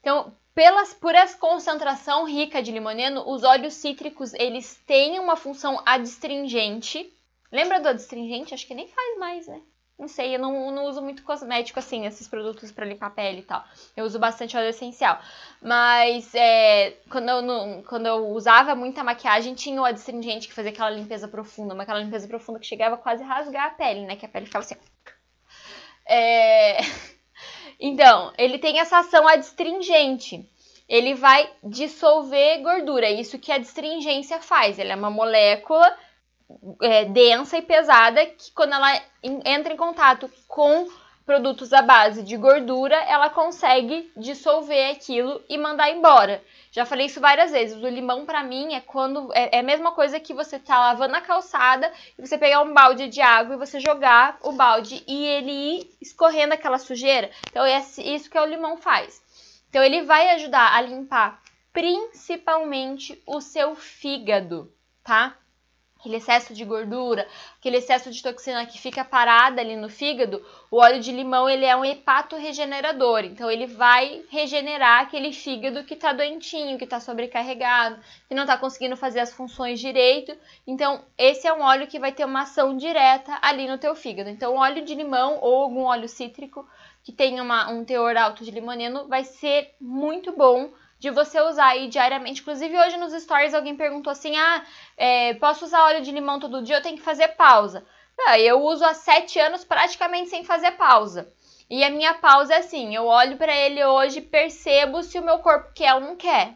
Então, pelas, por essa concentração rica de limoneno, os óleos cítricos, eles têm uma função adstringente. Lembra do adstringente? Acho que nem faz mais, né? Não sei, eu não, não uso muito cosmético assim, esses produtos para limpar a pele e tal. Eu uso bastante óleo essencial. Mas é, quando, eu, não, quando eu usava muita maquiagem, tinha o adstringente que fazia aquela limpeza profunda, mas aquela limpeza profunda que chegava quase a rasgar a pele, né? Que a pele ficava assim. É... [LAUGHS] Então, ele tem essa ação adstringente. Ele vai dissolver gordura. É isso que a adstringência faz. Ele é uma molécula é, densa e pesada que quando ela entra em contato com produtos à base de gordura, ela consegue dissolver aquilo e mandar embora. Já falei isso várias vezes. O limão para mim é quando é, é, a mesma coisa que você tá lavando a calçada e você pegar um balde de água e você jogar o balde e ele ir escorrendo aquela sujeira. Então é isso que o limão faz. Então ele vai ajudar a limpar principalmente o seu fígado, tá? Aquele excesso de gordura, aquele excesso de toxina que fica parada ali no fígado, o óleo de limão ele é um hepato regenerador, então ele vai regenerar aquele fígado que está doentinho, que está sobrecarregado, que não está conseguindo fazer as funções direito. Então esse é um óleo que vai ter uma ação direta ali no teu fígado. Então óleo de limão ou algum óleo cítrico que tenha uma, um teor alto de limoneno vai ser muito bom de você usar aí diariamente. Inclusive, hoje nos stories alguém perguntou assim: ah, é, posso usar óleo de limão todo dia? Eu tenho que fazer pausa. Ah, eu uso há sete anos praticamente sem fazer pausa. E a minha pausa é assim: eu olho para ele hoje, percebo se o meu corpo quer ou não quer.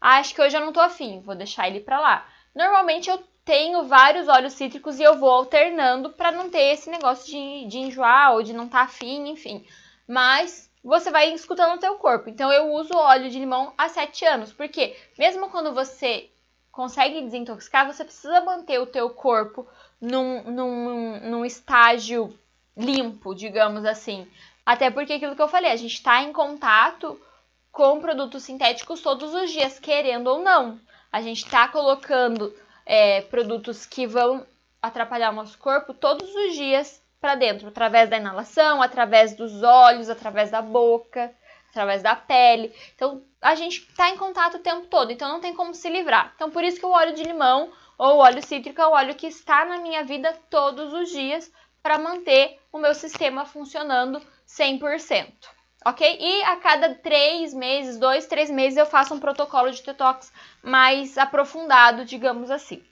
acho que hoje eu não tô afim, vou deixar ele para lá. Normalmente eu tenho vários óleos cítricos e eu vou alternando para não ter esse negócio de, de enjoar ou de não estar tá afim, enfim. Mas você vai escutando o teu corpo. Então eu uso óleo de limão há 7 anos, porque mesmo quando você consegue desintoxicar, você precisa manter o teu corpo num, num, num estágio limpo, digamos assim. Até porque aquilo que eu falei, a gente está em contato com produtos sintéticos todos os dias, querendo ou não. A gente está colocando é, produtos que vão atrapalhar o nosso corpo todos os dias para dentro, através da inalação, através dos olhos, através da boca, através da pele. Então, a gente está em contato o tempo todo, então não tem como se livrar. Então, por isso que o óleo de limão ou o óleo cítrico é o óleo que está na minha vida todos os dias para manter o meu sistema funcionando 100%. Ok? E a cada três meses, dois, três meses, eu faço um protocolo de detox mais aprofundado, digamos assim.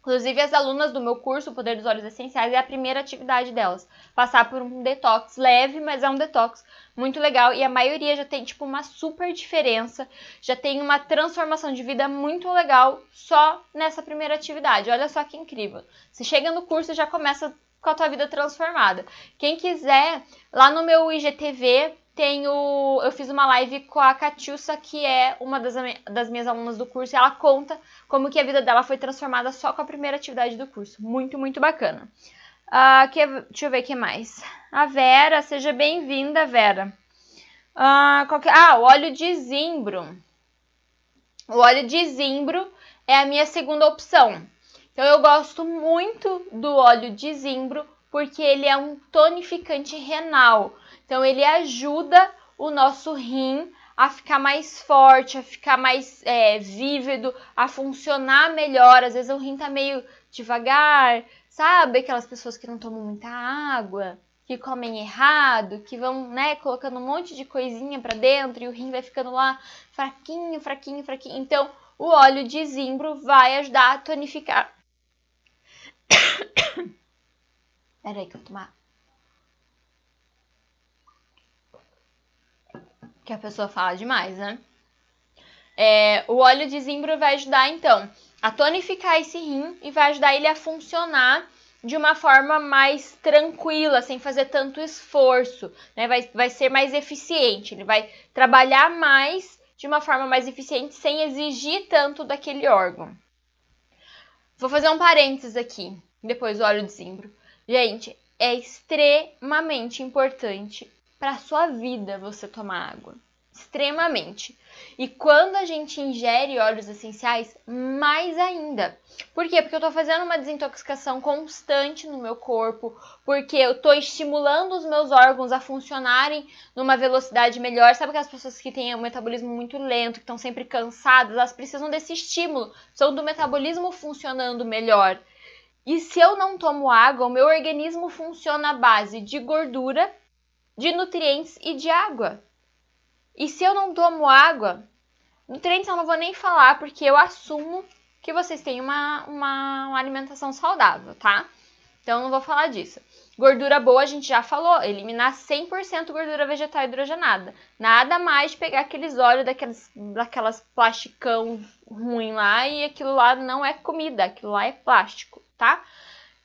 Inclusive, as alunas do meu curso, o Poder dos Olhos Essenciais, é a primeira atividade delas. Passar por um detox leve, mas é um detox muito legal. E a maioria já tem, tipo, uma super diferença. Já tem uma transformação de vida muito legal só nessa primeira atividade. Olha só que incrível. Você chega no curso já começa com a tua vida transformada. Quem quiser, lá no meu IGTV tenho, eu fiz uma live com a Catiussa, que é uma das, das minhas alunas do curso, e ela conta como que a vida dela foi transformada só com a primeira atividade do curso. Muito, muito bacana. Uh, que, deixa eu ver o que mais. A Vera, seja bem-vinda, Vera. Uh, ah, o óleo de zimbro. O óleo de zimbro é a minha segunda opção. Então, eu gosto muito do óleo de zimbro porque ele é um tonificante renal. Então, ele ajuda o nosso rim a ficar mais forte, a ficar mais é, vívido, a funcionar melhor. Às vezes o rim tá meio devagar, sabe? Aquelas pessoas que não tomam muita água, que comem errado, que vão, né, colocando um monte de coisinha para dentro e o rim vai ficando lá fraquinho, fraquinho, fraquinho. Então, o óleo de zimbro vai ajudar a tonificar. [COUGHS] Peraí que eu vou tomar que a pessoa fala demais, né? É, o óleo de zimbro vai ajudar, então, a tonificar esse rim e vai ajudar ele a funcionar de uma forma mais tranquila, sem fazer tanto esforço, né? Vai, vai ser mais eficiente, ele vai trabalhar mais de uma forma mais eficiente, sem exigir tanto daquele órgão. Vou fazer um parênteses aqui, depois do óleo de zimbro. Gente, é extremamente importante para sua vida você tomar água. extremamente. E quando a gente ingere óleos essenciais, mais ainda. Por quê? Porque eu tô fazendo uma desintoxicação constante no meu corpo, porque eu tô estimulando os meus órgãos a funcionarem numa velocidade melhor. Sabe aquelas pessoas que têm um metabolismo muito lento, que estão sempre cansadas, elas precisam desse estímulo, são do metabolismo funcionando melhor. E se eu não tomo água, o meu organismo funciona à base de gordura, de nutrientes e de água. E se eu não tomo água, nutrientes eu não vou nem falar, porque eu assumo que vocês têm uma, uma, uma alimentação saudável, tá? Então não vou falar disso. Gordura boa a gente já falou, eliminar 100% gordura vegetal hidrogenada. Nada mais de pegar aqueles óleos daquelas, daquelas plasticão ruim lá e aquilo lá não é comida, aquilo lá é plástico, tá?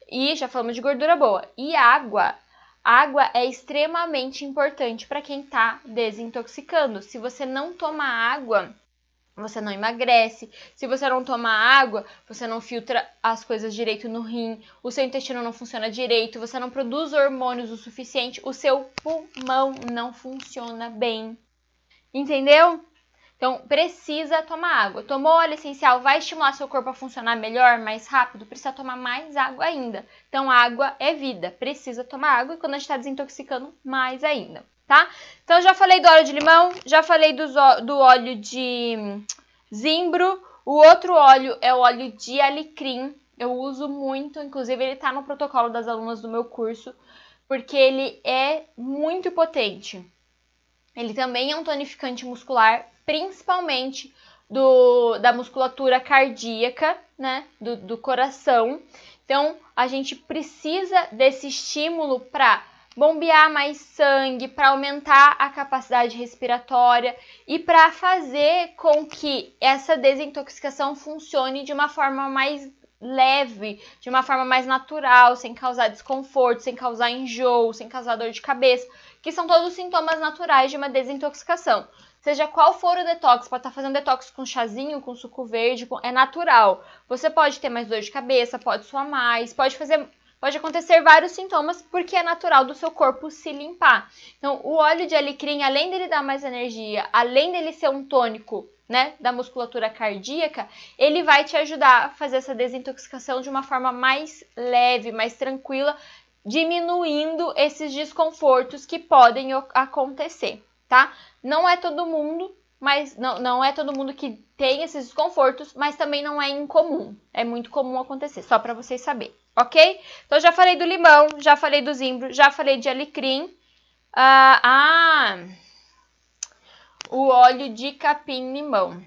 E já falamos de gordura boa. E água, Água é extremamente importante para quem está desintoxicando. Se você não toma água, você não emagrece. Se você não toma água, você não filtra as coisas direito no rim, o seu intestino não funciona direito, você não produz hormônios o suficiente, o seu pulmão não funciona bem. Entendeu? Então, precisa tomar água. Tomou óleo essencial, vai estimular seu corpo a funcionar melhor, mais rápido, precisa tomar mais água ainda. Então, água é vida, precisa tomar água e quando a gente está desintoxicando, mais ainda, tá? Então, já falei do óleo de limão, já falei do, do óleo de zimbro, o outro óleo é o óleo de alecrim. Eu uso muito, inclusive ele está no protocolo das alunas do meu curso, porque ele é muito potente. Ele também é um tonificante muscular, principalmente do, da musculatura cardíaca, né, do, do coração. Então, a gente precisa desse estímulo para bombear mais sangue, para aumentar a capacidade respiratória e para fazer com que essa desintoxicação funcione de uma forma mais leve, de uma forma mais natural, sem causar desconforto, sem causar enjoo, sem causar dor de cabeça, que são todos sintomas naturais de uma desintoxicação. Seja qual for o detox, pode estar fazendo detox com chazinho, com suco verde, com... é natural. Você pode ter mais dor de cabeça, pode suar mais, pode fazer pode acontecer vários sintomas porque é natural do seu corpo se limpar. Então, o óleo de alecrim, além dele dar mais energia, além dele ser um tônico, né, da musculatura cardíaca, ele vai te ajudar a fazer essa desintoxicação de uma forma mais leve, mais tranquila, diminuindo esses desconfortos que podem acontecer tá? Não é todo mundo, mas não, não é todo mundo que tem esses desconfortos, mas também não é incomum. É muito comum acontecer, só para vocês saberem, ok? Então, já falei do limão, já falei do zimbro, já falei de alecrim. Ah, ah o óleo de capim-limão.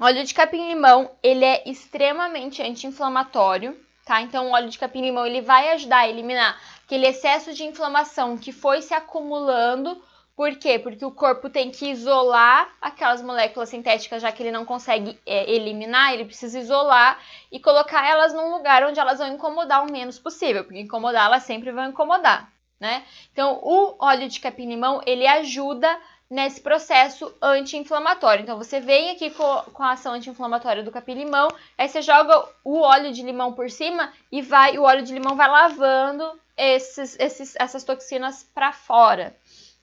Óleo de capim-limão, ele é extremamente anti-inflamatório, tá? Então, o óleo de capim-limão, ele vai ajudar a eliminar aquele excesso de inflamação que foi se acumulando por quê? Porque o corpo tem que isolar aquelas moléculas sintéticas, já que ele não consegue é, eliminar, ele precisa isolar e colocar elas num lugar onde elas vão incomodar o menos possível, porque incomodar elas sempre vão incomodar, né? Então, o óleo de capim-limão, ele ajuda nesse processo anti-inflamatório. Então, você vem aqui com, com a ação anti-inflamatória do capim-limão, aí você joga o óleo de limão por cima e vai, o óleo de limão vai lavando esses, esses, essas toxinas para fora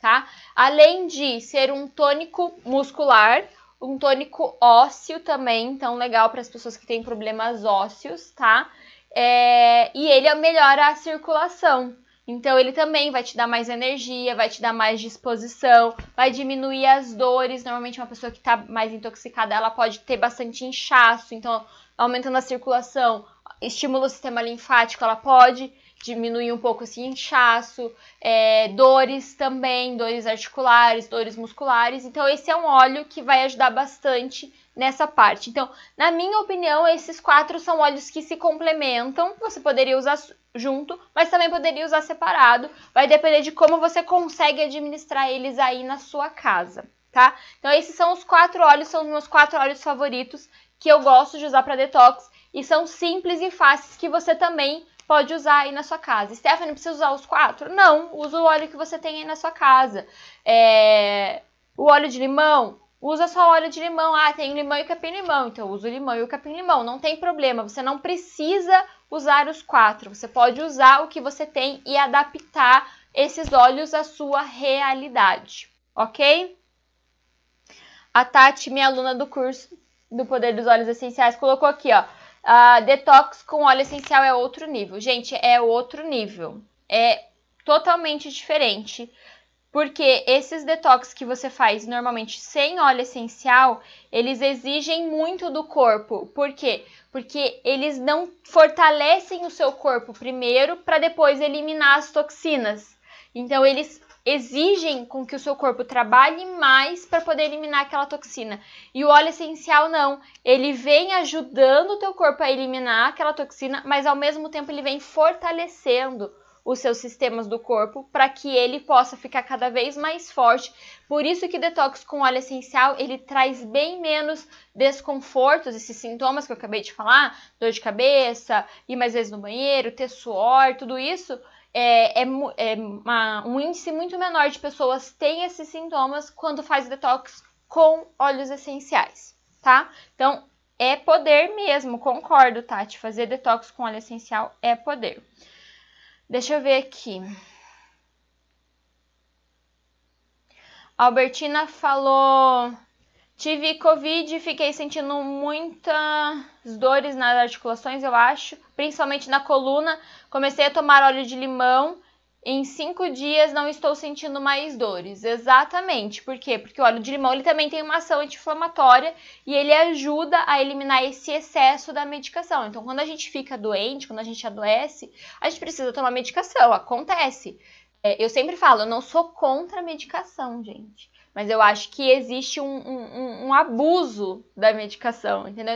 tá? Além de ser um tônico muscular, um tônico ósseo também, então legal para as pessoas que têm problemas ósseos, tá? É, e ele melhora a circulação. Então ele também vai te dar mais energia, vai te dar mais disposição, vai diminuir as dores. Normalmente uma pessoa que está mais intoxicada, ela pode ter bastante inchaço, então aumentando a circulação, estimula o sistema linfático, ela pode diminuir um pouco esse inchaço, é, dores também, dores articulares, dores musculares. Então, esse é um óleo que vai ajudar bastante nessa parte. Então, na minha opinião, esses quatro são óleos que se complementam. Você poderia usar junto, mas também poderia usar separado. Vai depender de como você consegue administrar eles aí na sua casa, tá? Então, esses são os quatro óleos, são os meus quatro óleos favoritos que eu gosto de usar para detox e são simples e fáceis que você também pode usar aí na sua casa. Stephanie, precisa usar os quatro? Não, usa o óleo que você tem aí na sua casa. É... O óleo de limão, usa só óleo de limão. Ah, tem limão e capim-limão, então usa o limão e o capim-limão. Não tem problema, você não precisa usar os quatro. Você pode usar o que você tem e adaptar esses óleos à sua realidade, ok? A Tati, minha aluna do curso do Poder dos Óleos Essenciais, colocou aqui, ó. Uh, detox com óleo essencial é outro nível. Gente, é outro nível. É totalmente diferente. Porque esses detox que você faz normalmente sem óleo essencial, eles exigem muito do corpo. Por quê? Porque eles não fortalecem o seu corpo primeiro para depois eliminar as toxinas. Então eles exigem com que o seu corpo trabalhe mais para poder eliminar aquela toxina. E o óleo essencial não, ele vem ajudando o teu corpo a eliminar aquela toxina, mas ao mesmo tempo ele vem fortalecendo os seus sistemas do corpo para que ele possa ficar cada vez mais forte. Por isso que detox com óleo essencial, ele traz bem menos desconfortos, esses sintomas que eu acabei de falar, dor de cabeça, ir mais vezes no banheiro, ter suor, tudo isso, é, é, é uma, um índice muito menor de pessoas têm esses sintomas quando faz detox com óleos essenciais, tá? Então, é poder mesmo, concordo, Tati. Fazer detox com óleo essencial é poder. Deixa eu ver aqui. Albertina falou: Tive Covid e fiquei sentindo muitas dores nas articulações, eu acho, principalmente na coluna. Comecei a tomar óleo de limão em cinco dias não estou sentindo mais dores. Exatamente. Por quê? Porque o óleo de limão ele também tem uma ação anti-inflamatória e ele ajuda a eliminar esse excesso da medicação. Então, quando a gente fica doente, quando a gente adoece, a gente precisa tomar medicação. Acontece. É, eu sempre falo, eu não sou contra a medicação, gente. Mas eu acho que existe um, um, um abuso da medicação, entendeu?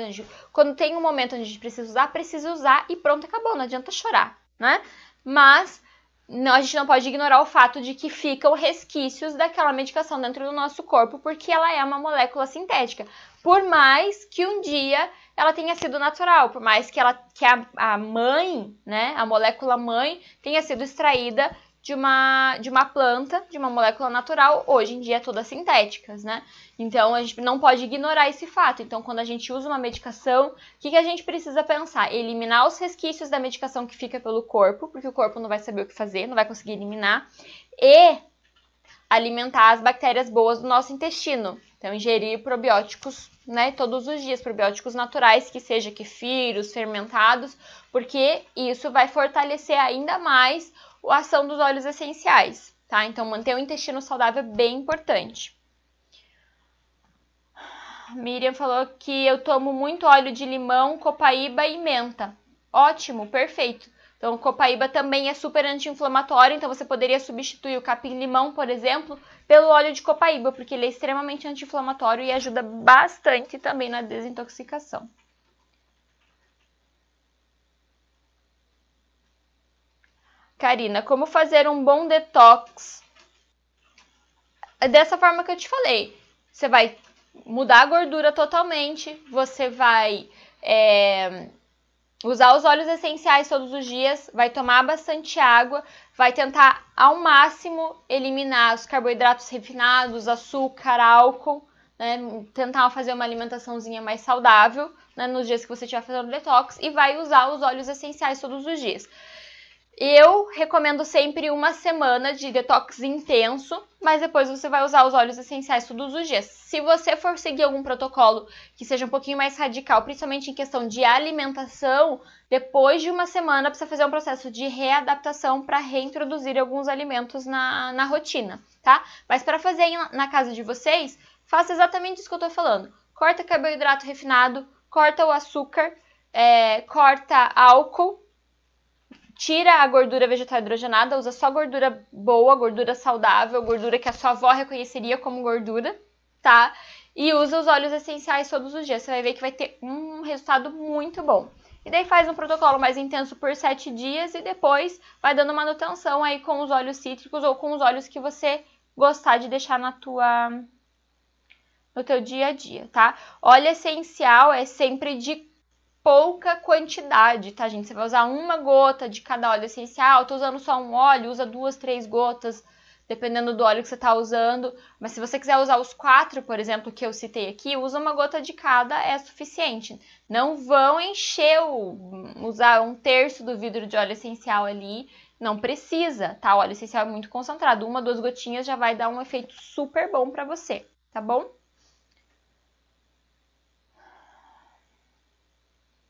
Quando tem um momento onde a gente precisa usar, precisa usar e pronto, acabou. Não adianta chorar, né? Mas não, a gente não pode ignorar o fato de que ficam resquícios daquela medicação dentro do nosso corpo, porque ela é uma molécula sintética. Por mais que um dia ela tenha sido natural, por mais que, ela, que a, a mãe, né, a molécula mãe, tenha sido extraída de uma, de uma planta, de uma molécula natural, hoje em dia é todas sintéticas, né? Então a gente não pode ignorar esse fato. Então, quando a gente usa uma medicação, o que, que a gente precisa pensar? Eliminar os resquícios da medicação que fica pelo corpo, porque o corpo não vai saber o que fazer, não vai conseguir eliminar, e alimentar as bactérias boas do nosso intestino. Então, ingerir probióticos, né, todos os dias, probióticos naturais, que seja kefiros, fermentados, porque isso vai fortalecer ainda mais a ação dos óleos essenciais, tá? Então, manter o intestino saudável é bem importante. Miriam falou que eu tomo muito óleo de limão, copaíba e menta. Ótimo, perfeito. Então, copaíba também é super anti-inflamatório, então você poderia substituir o capim-limão, por exemplo, pelo óleo de copaíba, porque ele é extremamente anti-inflamatório e ajuda bastante também na desintoxicação. Karina, como fazer um bom detox? É dessa forma que eu te falei. Você vai mudar a gordura totalmente, você vai é, usar os óleos essenciais todos os dias, vai tomar bastante água, vai tentar ao máximo eliminar os carboidratos refinados, açúcar, álcool, né? Tentar fazer uma alimentaçãozinha mais saudável né? nos dias que você estiver fazendo detox e vai usar os óleos essenciais todos os dias. Eu recomendo sempre uma semana de detox intenso, mas depois você vai usar os óleos essenciais todos os dias. Se você for seguir algum protocolo que seja um pouquinho mais radical, principalmente em questão de alimentação, depois de uma semana precisa fazer um processo de readaptação para reintroduzir alguns alimentos na, na rotina, tá? Mas para fazer na casa de vocês, faça exatamente isso que eu tô falando. Corta carboidrato refinado, corta o açúcar, é, corta álcool tira a gordura vegetal hidrogenada, usa só gordura boa, gordura saudável, gordura que a sua avó reconheceria como gordura, tá? E usa os óleos essenciais todos os dias. Você vai ver que vai ter um resultado muito bom. E daí faz um protocolo mais intenso por 7 dias e depois vai dando manutenção aí com os óleos cítricos ou com os óleos que você gostar de deixar na tua no teu dia a dia, tá? Óleo essencial é sempre de pouca quantidade, tá, gente? Você vai usar uma gota de cada óleo essencial. Tô usando só um óleo, usa duas, três gotas, dependendo do óleo que você tá usando. Mas se você quiser usar os quatro, por exemplo, que eu citei aqui, usa uma gota de cada, é suficiente. Não vão encher o, usar um terço do vidro de óleo essencial ali. Não precisa, tá? O óleo essencial é muito concentrado. Uma, duas gotinhas já vai dar um efeito super bom para você, tá bom?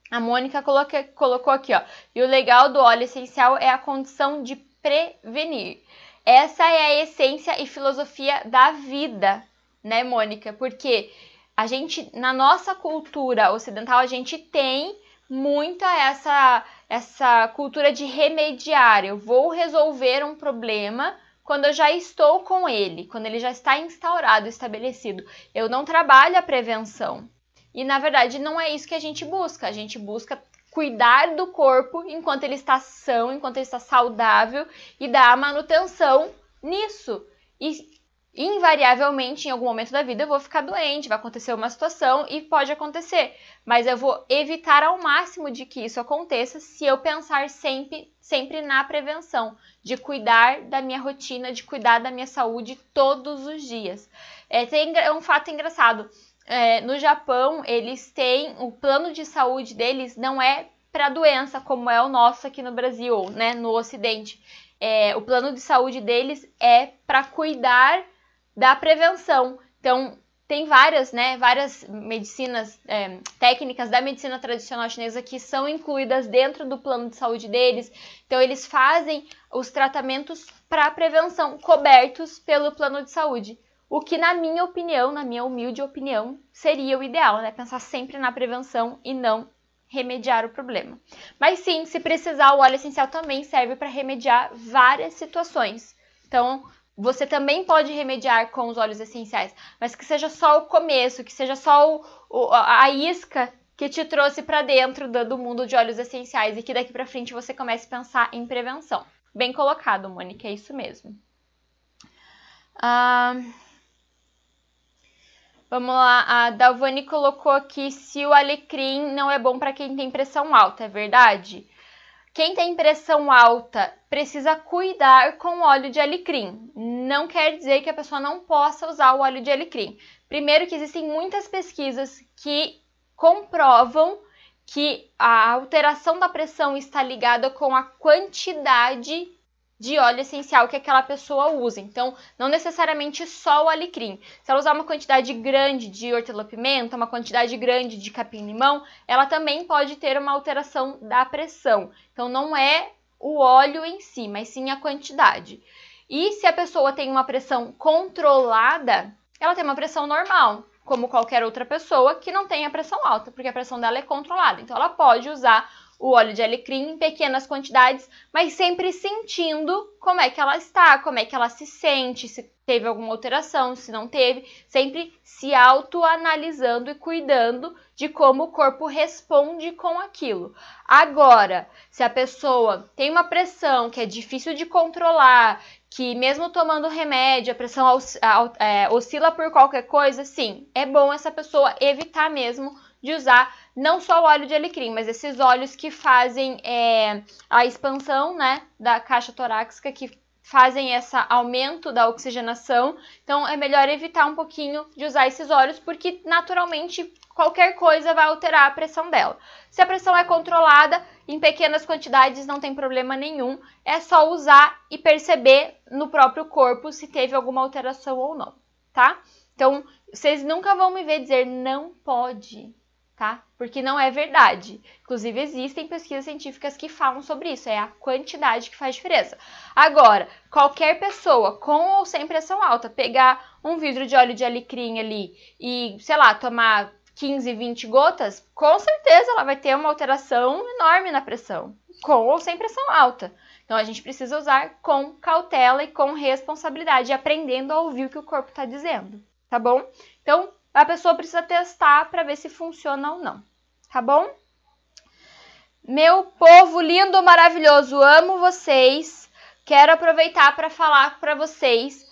A Mônica colocou, colocou aqui, ó. E o legal do óleo essencial é a condição de prevenir. Essa é a essência e filosofia da vida, né, Mônica? Porque a gente, na nossa cultura ocidental, a gente tem muita essa, essa cultura de remediar. Eu vou resolver um problema quando eu já estou com ele, quando ele já está instaurado, estabelecido. Eu não trabalho a prevenção. E na verdade não é isso que a gente busca. A gente busca cuidar do corpo enquanto ele está são, enquanto ele está saudável e dar manutenção nisso. E invariavelmente, em algum momento da vida, eu vou ficar doente, vai acontecer uma situação e pode acontecer. Mas eu vou evitar ao máximo de que isso aconteça se eu pensar sempre, sempre na prevenção, de cuidar da minha rotina, de cuidar da minha saúde todos os dias. É, tem um fato engraçado é, no Japão, eles têm o plano de saúde deles não é para doença como é o nosso aqui no Brasil, né, no Ocidente. É, o plano de saúde deles é para cuidar da prevenção. Então, tem várias, né, várias medicinas, é, técnicas da medicina tradicional chinesa que são incluídas dentro do plano de saúde deles. Então, eles fazem os tratamentos para prevenção cobertos pelo plano de saúde. O que, na minha opinião, na minha humilde opinião, seria o ideal, né? Pensar sempre na prevenção e não remediar o problema. Mas sim, se precisar, o óleo essencial também serve para remediar várias situações. Então, você também pode remediar com os óleos essenciais, mas que seja só o começo, que seja só o, o, a isca que te trouxe para dentro do, do, mundo de óleos essenciais e que daqui para frente você comece a pensar em prevenção. Bem colocado, Mônica, é isso mesmo. Ah. Vamos lá, a Dalvani colocou aqui se o alecrim não é bom para quem tem pressão alta, é verdade? Quem tem pressão alta precisa cuidar com óleo de alecrim. Não quer dizer que a pessoa não possa usar o óleo de alecrim. Primeiro que existem muitas pesquisas que comprovam que a alteração da pressão está ligada com a quantidade de óleo essencial que aquela pessoa usa. Então, não necessariamente só o alecrim. Se ela usar uma quantidade grande de hortelã-pimenta, uma quantidade grande de capim-limão, ela também pode ter uma alteração da pressão. Então, não é o óleo em si, mas sim a quantidade. E se a pessoa tem uma pressão controlada, ela tem uma pressão normal, como qualquer outra pessoa que não tem a pressão alta, porque a pressão dela é controlada. Então, ela pode usar o óleo de alecrim em pequenas quantidades, mas sempre sentindo como é que ela está, como é que ela se sente, se teve alguma alteração, se não teve, sempre se autoanalisando e cuidando de como o corpo responde com aquilo. Agora, se a pessoa tem uma pressão que é difícil de controlar, que mesmo tomando remédio, a pressão é, oscila por qualquer coisa, sim, é bom essa pessoa evitar mesmo de usar não só o óleo de alecrim, mas esses óleos que fazem é, a expansão né, da caixa torácica, que fazem esse aumento da oxigenação. Então é melhor evitar um pouquinho de usar esses óleos, porque naturalmente qualquer coisa vai alterar a pressão dela. Se a pressão é controlada em pequenas quantidades, não tem problema nenhum. É só usar e perceber no próprio corpo se teve alguma alteração ou não, tá? Então, vocês nunca vão me ver dizer não pode, tá? Porque não é verdade. Inclusive, existem pesquisas científicas que falam sobre isso, é a quantidade que faz diferença. Agora, qualquer pessoa com ou sem pressão alta pegar um vidro de óleo de alecrim ali e, sei lá, tomar 15, 20 gotas, com certeza ela vai ter uma alteração enorme na pressão, com ou sem pressão alta. Então a gente precisa usar com cautela e com responsabilidade, aprendendo a ouvir o que o corpo está dizendo, tá bom? Então, a pessoa precisa testar para ver se funciona ou não, tá bom? Meu povo lindo, maravilhoso, amo vocês. Quero aproveitar para falar para vocês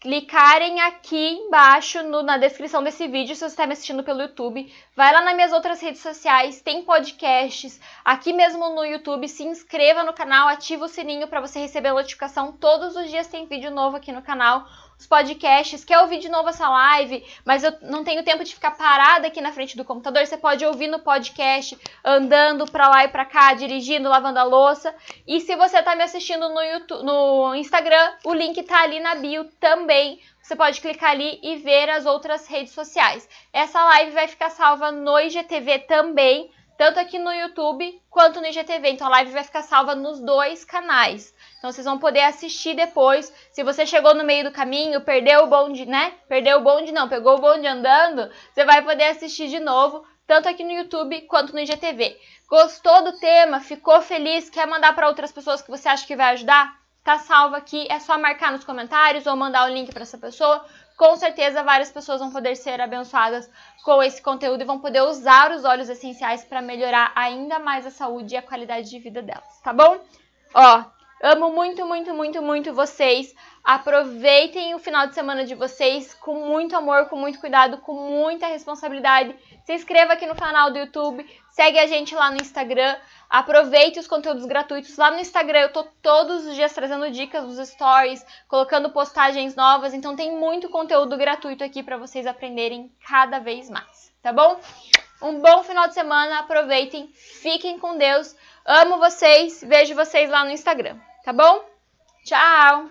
clicarem aqui embaixo no, na descrição desse vídeo se você está me assistindo pelo YouTube. Vai lá nas minhas outras redes sociais, tem podcasts, aqui mesmo no YouTube. Se inscreva no canal, ativa o sininho para você receber a notificação. Todos os dias tem vídeo novo aqui no canal os podcasts, quer ouvir de novo essa live, mas eu não tenho tempo de ficar parada aqui na frente do computador, você pode ouvir no podcast, andando para lá e para cá, dirigindo, lavando a louça. E se você está me assistindo no, YouTube, no Instagram, o link tá ali na bio também. Você pode clicar ali e ver as outras redes sociais. Essa live vai ficar salva no IGTV também, tanto aqui no YouTube quanto no IGTV. Então a live vai ficar salva nos dois canais. Então vocês vão poder assistir depois. Se você chegou no meio do caminho, perdeu o bonde, né? Perdeu o bonde não, pegou o bonde andando, você vai poder assistir de novo, tanto aqui no YouTube quanto no IGTV. Gostou do tema? Ficou feliz? Quer mandar para outras pessoas que você acha que vai ajudar? Tá salvo aqui, é só marcar nos comentários ou mandar o link para essa pessoa. Com certeza várias pessoas vão poder ser abençoadas com esse conteúdo e vão poder usar os óleos essenciais para melhorar ainda mais a saúde e a qualidade de vida delas, tá bom? Ó, Amo muito, muito, muito, muito vocês. Aproveitem o final de semana de vocês com muito amor, com muito cuidado, com muita responsabilidade. Se inscreva aqui no canal do YouTube, segue a gente lá no Instagram. Aproveite os conteúdos gratuitos. Lá no Instagram eu tô todos os dias trazendo dicas dos stories, colocando postagens novas, então tem muito conteúdo gratuito aqui para vocês aprenderem cada vez mais, tá bom? Um bom final de semana, aproveitem, fiquem com Deus. Amo vocês, vejo vocês lá no Instagram. Tá bom? Tchau!